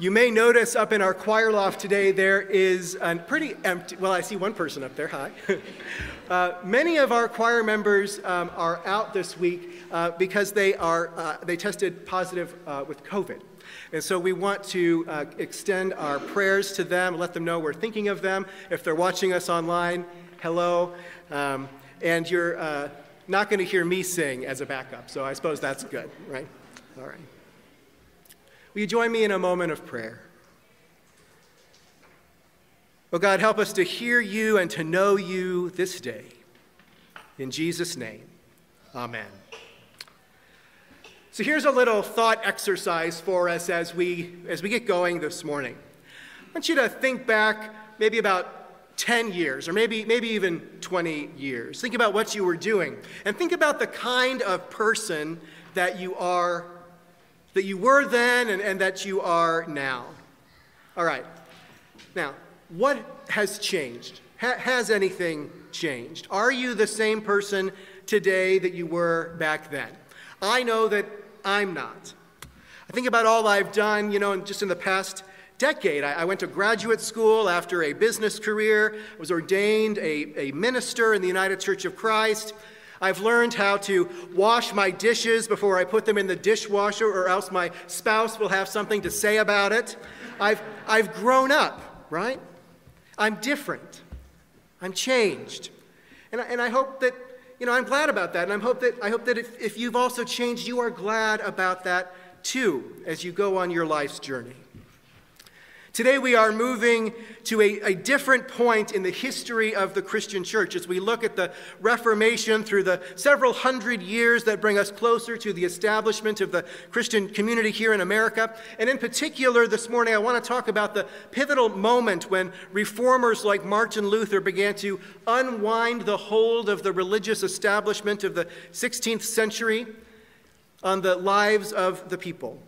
You may notice up in our choir loft today there is a pretty empty, well, I see one person up there, hi. uh, many of our choir members um, are out this week uh, because they, are, uh, they tested positive uh, with COVID. And so we want to uh, extend our prayers to them, let them know we're thinking of them. If they're watching us online, hello. Um, and you're uh, not going to hear me sing as a backup, so I suppose that's good, right? All right. Will you join me in a moment of prayer? Oh God, help us to hear you and to know you this day. In Jesus' name, amen. So here's a little thought exercise for us as we, as we get going this morning. I want you to think back maybe about 10 years or maybe, maybe even 20 years. Think about what you were doing and think about the kind of person that you are that you were then and, and that you are now. All right. Now, what has changed? Ha- has anything changed? Are you the same person today that you were back then? I know that I'm not. I think about all I've done, you know, just in the past decade. I, I, went to graduate school after a business career, I was ordained a, a minister in the United Church of Christ. I've learned how to wash my dishes before I put them in the dishwasher, or else my spouse will have something to say about it. I've, I've grown up, right? I'm different. I'm changed. And I, and I hope that, you know, I'm glad about that. And I hope that, I hope that if, if you've also changed, you are glad about that too as you go on your life's journey. Today, we are moving to a, a, different point in the history of the Christian church as we look at the Reformation through the several hundred years that bring us closer to the establishment of the Christian community here in America. And in particular, this morning, I want to talk about the pivotal moment when reformers like Martin Luther began to unwind the hold of the religious establishment of the 16th century on the lives of the people.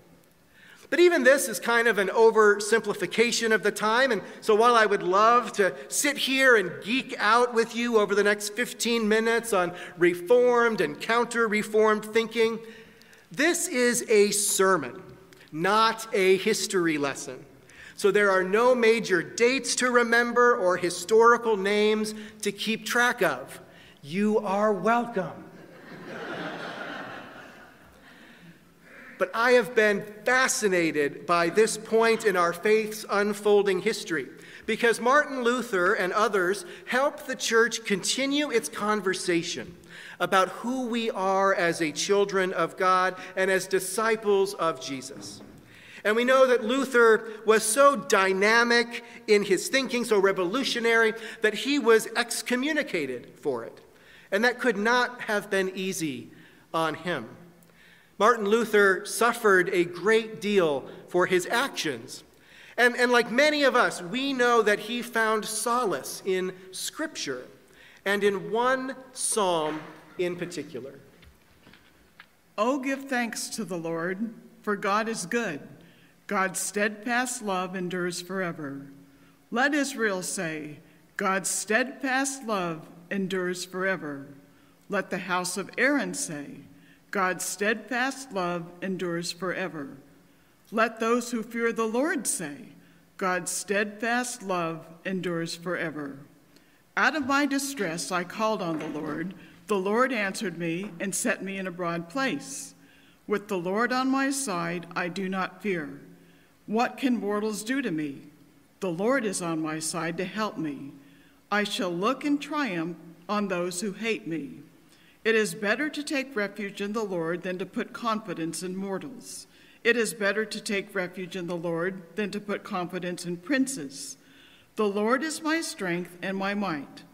But even this is kind of an oversimplification of the time. And so while I would love to sit here and geek out with you over the next 15 minutes on reformed and counter reformed thinking, this is a sermon, not a history lesson. So there are no major dates to remember or historical names to keep track of. You are welcome. But I have been fascinated by this point in our faith's unfolding history because Martin Luther and others helped the church continue its conversation about who we are as a children of God and as disciples of Jesus. And we know that Luther was so dynamic in his thinking, so revolutionary, that he was excommunicated for it. And that could not have been easy on him. Martin Luther suffered a great deal for his actions. And, and like many of us, we know that he found solace in Scripture and in one psalm in particular. Oh, give thanks to the Lord, for God is good. God's steadfast love endures forever. Let Israel say, God's steadfast love endures forever. Let the house of Aaron say, God's steadfast love endures forever. Let those who fear the Lord say, God's steadfast love endures forever. Out of my distress I called on the Lord. The Lord answered me and set me in a broad place. With the Lord on my side, I do not fear. What can mortals do to me? The Lord is on my side to help me. I shall look in triumph on those who hate me. It is better to take refuge in the Lord than to put confidence in mortals. It is better to take refuge in the Lord than to put confidence in princes. The Lord is my strength and my might.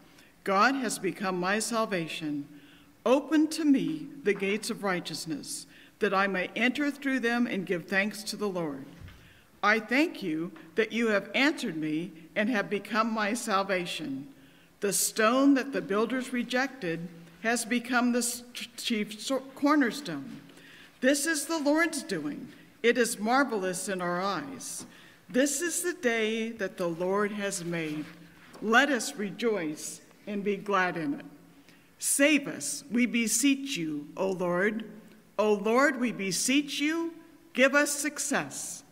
God has become my salvation. Open to me the gates of righteousness, that I may enter through them and give thanks to the Lord. I thank you that you have answered me and have become my salvation. The stone that the builders rejected has become the chief cornerstone. This is the Lord's doing. It is marvelous in our eyes. This is the day that the Lord has made. Let us rejoice and be glad in it. Save us, we beseech you, O Lord. O Lord, we beseech you, give us success.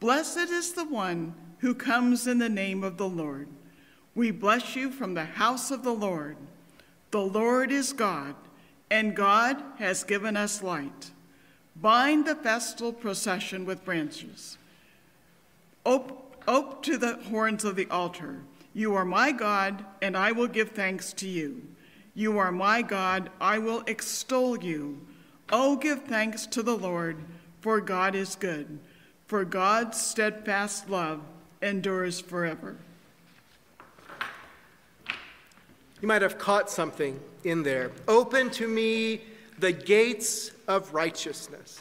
Blessed is the one who comes in the name of the Lord. We bless you from the house of the Lord. The Lord is God, and God has given us light. Bind the festal procession with branches. Ope, ope to the horns of the altar. You are my God, and I will give thanks to you. You are my God, I will extol you. Oh, give thanks to the Lord, for God is good, for God's steadfast love endures forever. You might have caught something in there. Open to me the gates of righteousness.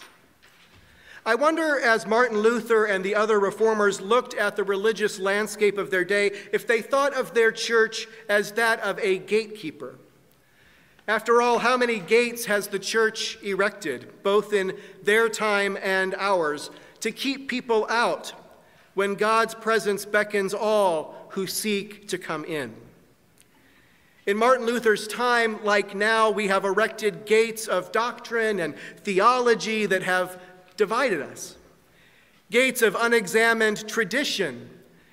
I wonder, as Martin Luther and the other reformers looked at the religious landscape of their day, if they thought of their church as that of a gatekeeper. After all, how many gates has the church erected, both in their time and ours, to keep people out when God's presence beckons all who seek to come in? In Martin Luther's time, like now, we have erected gates of doctrine and theology that have divided us. Gates of unexamined tradition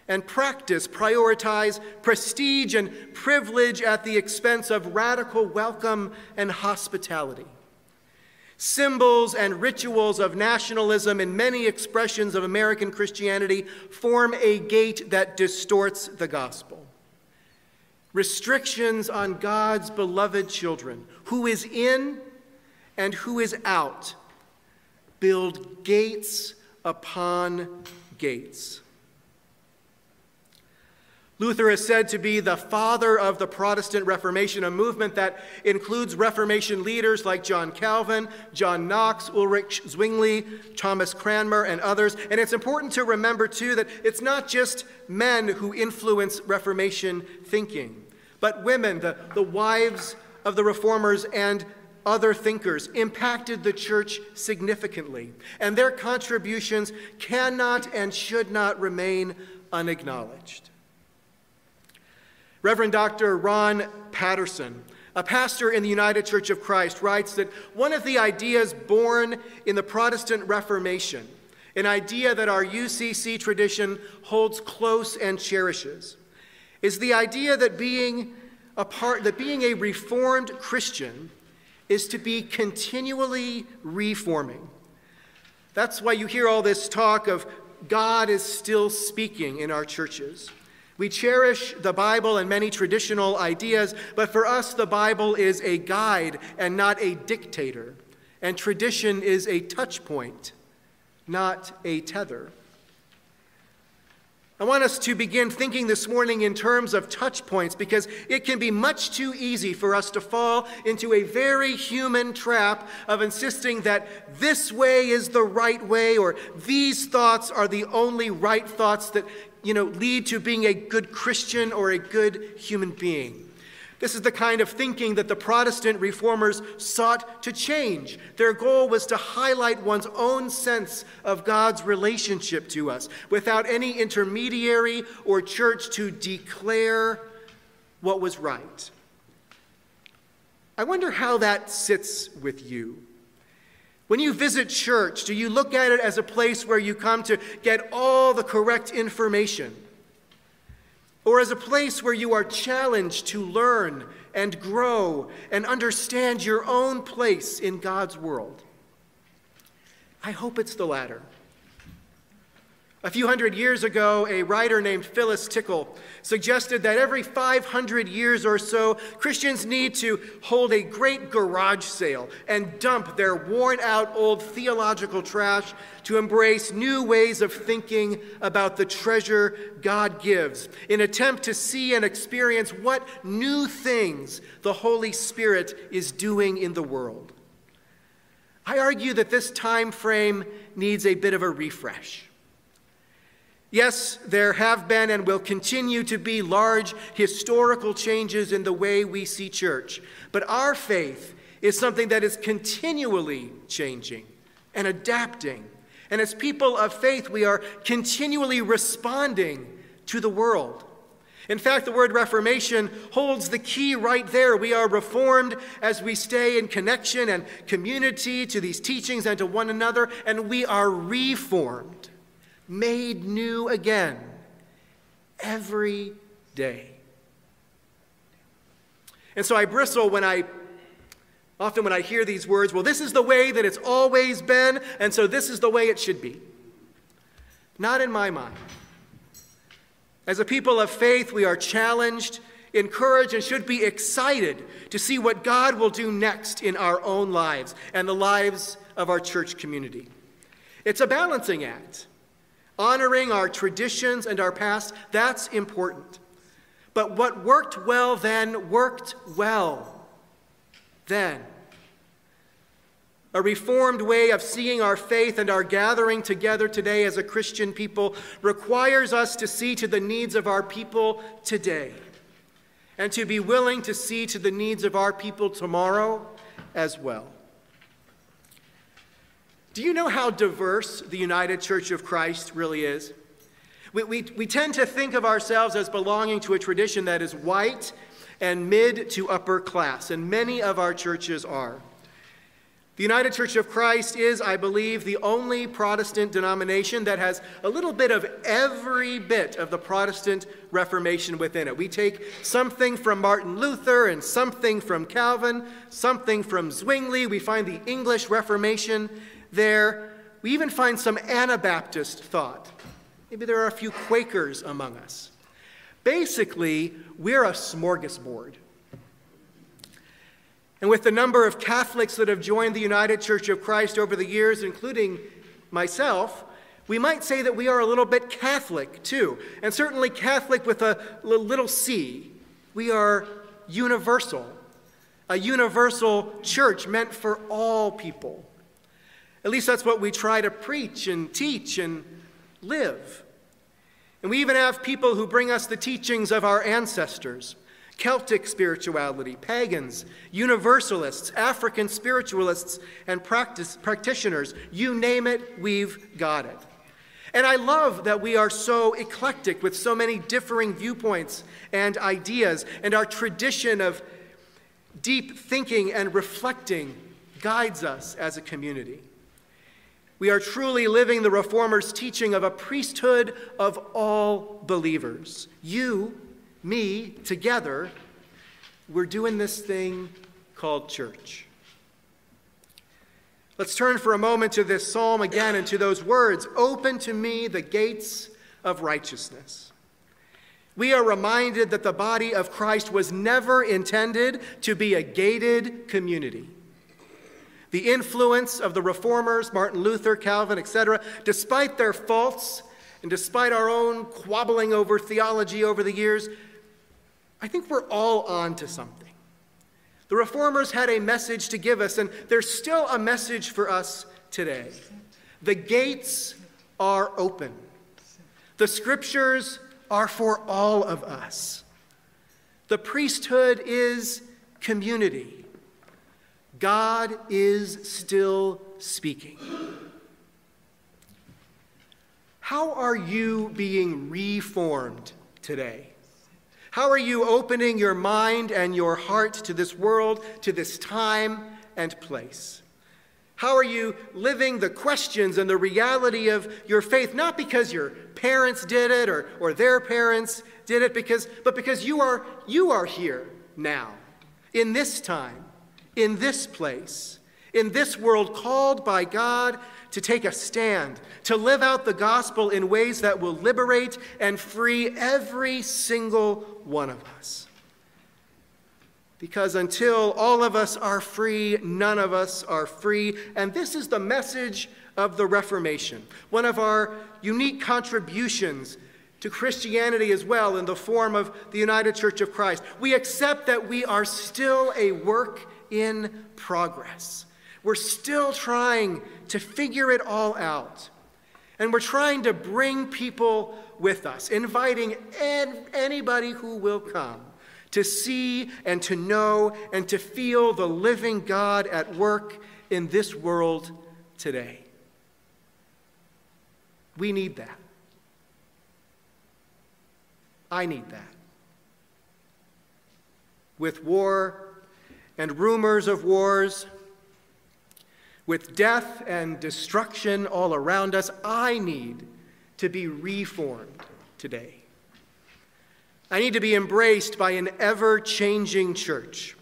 and practice prioritize prestige and privilege at the expense of radical welcome and hospitality. Symbols and rituals of nationalism and many expressions of American Christianity form a gate that distorts the gospel restrictions on God's beloved children, who is in and who is out, build gates upon gates. Luther is said to be the father of the Protestant Reformation, a movement that includes Reformation leaders like John Calvin, John Knox, Ulrich Zwingli, Thomas Cranmer, and others. And it's important to remember, too, that it's not just men who influence Reformation thinking, but women, the, the wives of the reformers, and other thinkers impacted the church significantly, and their contributions cannot and should not remain unacknowledged. Reverend Dr. Ron Patterson, a pastor in the United Church of Christ, writes that one of the ideas born in the Protestant Reformation, an idea that our UCC tradition holds close and cherishes, is the idea that being a part that being a reformed Christian is to be continually reforming. That's why you hear all this talk of God is still speaking in our churches. We cherish the Bible and many traditional ideas, but for us, the Bible is a guide and not a dictator. And tradition is a touch point, not a tether. I want us to begin thinking this morning in terms of touch points because it can be much too easy for us to fall into a very human trap of insisting that this way is the right way or these thoughts are the only right thoughts that you know, lead to being a good Christian or a good human being. This is the kind of thinking that the Protestant reformers sought to change. Their goal was to highlight one's own sense of God's relationship to us without any intermediary or church to declare what was right. I wonder how that sits with you. When you visit church, do you look at it as a place where you come to get all the correct information? Or as a place where you are challenged to learn and grow and understand your own place in God's world? I hope it's the latter. A few hundred years ago, a writer named Phyllis Tickle suggested that every 500 years or so, Christians need to hold a great garage sale and dump their worn out old theological trash to embrace new ways of thinking about the treasure God gives, in attempt to see and experience what new things the Holy Spirit is doing in the world. I argue that this time frame needs a bit of a refresh. Yes, there have been and will continue to be large historical changes in the way we see church, but our faith is something that is continually changing and adapting. And as people of faith, we are continually responding to the world. In fact, the word reformation holds the key right there. We are reformed as we stay in connection and community to these teachings and to one another, and we are reformed made new again every day. And so I bristle when I often when I hear these words, well, this is the way that it's always been, and so this is the way it should be. Not in my mind. As a people of faith, we are challenged, encouraged, and should be excited to see what God will do next in our own lives and the lives of our church community. It's a balancing act. Honoring our traditions and our past, that's important. But what worked well then worked well then. A reformed way of seeing our faith and our gathering together today as a Christian people requires us to see to the needs of our people today and to be willing to see to the needs of our people tomorrow as well. Do you know how diverse the United Church of Christ really is? We, we, we tend to think of ourselves as belonging to a tradition that is white and mid to upper class, and many of our churches are. The United Church of Christ is, I believe, the only Protestant denomination that has a little bit of every bit of the Protestant Reformation within it. We take something from Martin Luther and something from Calvin, something from Zwingli. We find the English Reformation there. We even find some Anabaptist thought. Maybe there are a few Quakers among us. Basically, we're a smorgasbord. And with the number of Catholics that have joined the United Church of Christ over the years, including myself, we might say that we are a little bit Catholic too, and certainly Catholic with a little c. We are universal, a universal church meant for all people. At least that's what we try to preach and teach and live. And we even have people who bring us the teachings of our ancestors Celtic spirituality, pagans, universalists, African spiritualists, and practice, practitioners. You name it, we've got it. And I love that we are so eclectic with so many differing viewpoints and ideas, and our tradition of deep thinking and reflecting guides us as a community. We are truly living the Reformer's teaching of a priesthood of all believers. You, me, together, we're doing this thing called church. Let's turn for a moment to this psalm again and to those words Open to me the gates of righteousness. We are reminded that the body of Christ was never intended to be a gated community. The influence of the reformers, Martin Luther, Calvin, etc., despite their faults and despite our own quabbling over theology over the years, I think we're all on to something. The reformers had a message to give us, and there's still a message for us today. The gates are open, the scriptures are for all of us. The priesthood is community. God is still speaking. How are you being reformed today? How are you opening your mind and your heart to this world, to this time and place? How are you living the questions and the reality of your faith, not because your parents did it or, or their parents did it, because, but because you are, you are here now, in this time, in this place, in this world, called by God to take a stand, to live out the gospel in ways that will liberate and free every single one of us. Because until all of us are free, none of us are free. And this is the message of the Reformation, one of our unique contributions to Christianity as well in the form of the United Church of Christ. We accept that we are still a work in progress. We're still trying to figure it all out. And we're trying to bring people with us, inviting anybody who will come to see and to know and to feel the living God at work in this world today. We need that. I need that. With war and rumors of wars, with death and destruction all around us, I need to be reformed today. I need to be embraced by an ever changing church,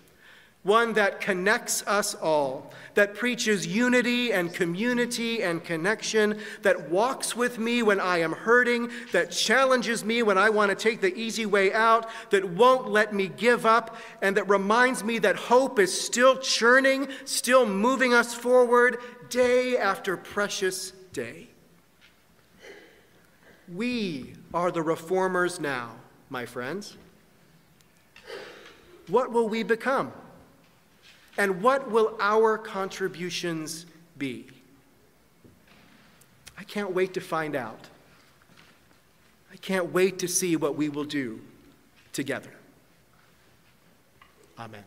one that connects us all, that preaches unity and community and connection, that walks with me when I am hurting, that challenges me when I want to take the easy way out, that won't let me give up, and that reminds me that hope is still churning, still moving us forward day after precious day. We are the reformers now my friends? What will we become? And what will our contributions be? I can't wait to find out. I can't wait to see what we will do together. Amen.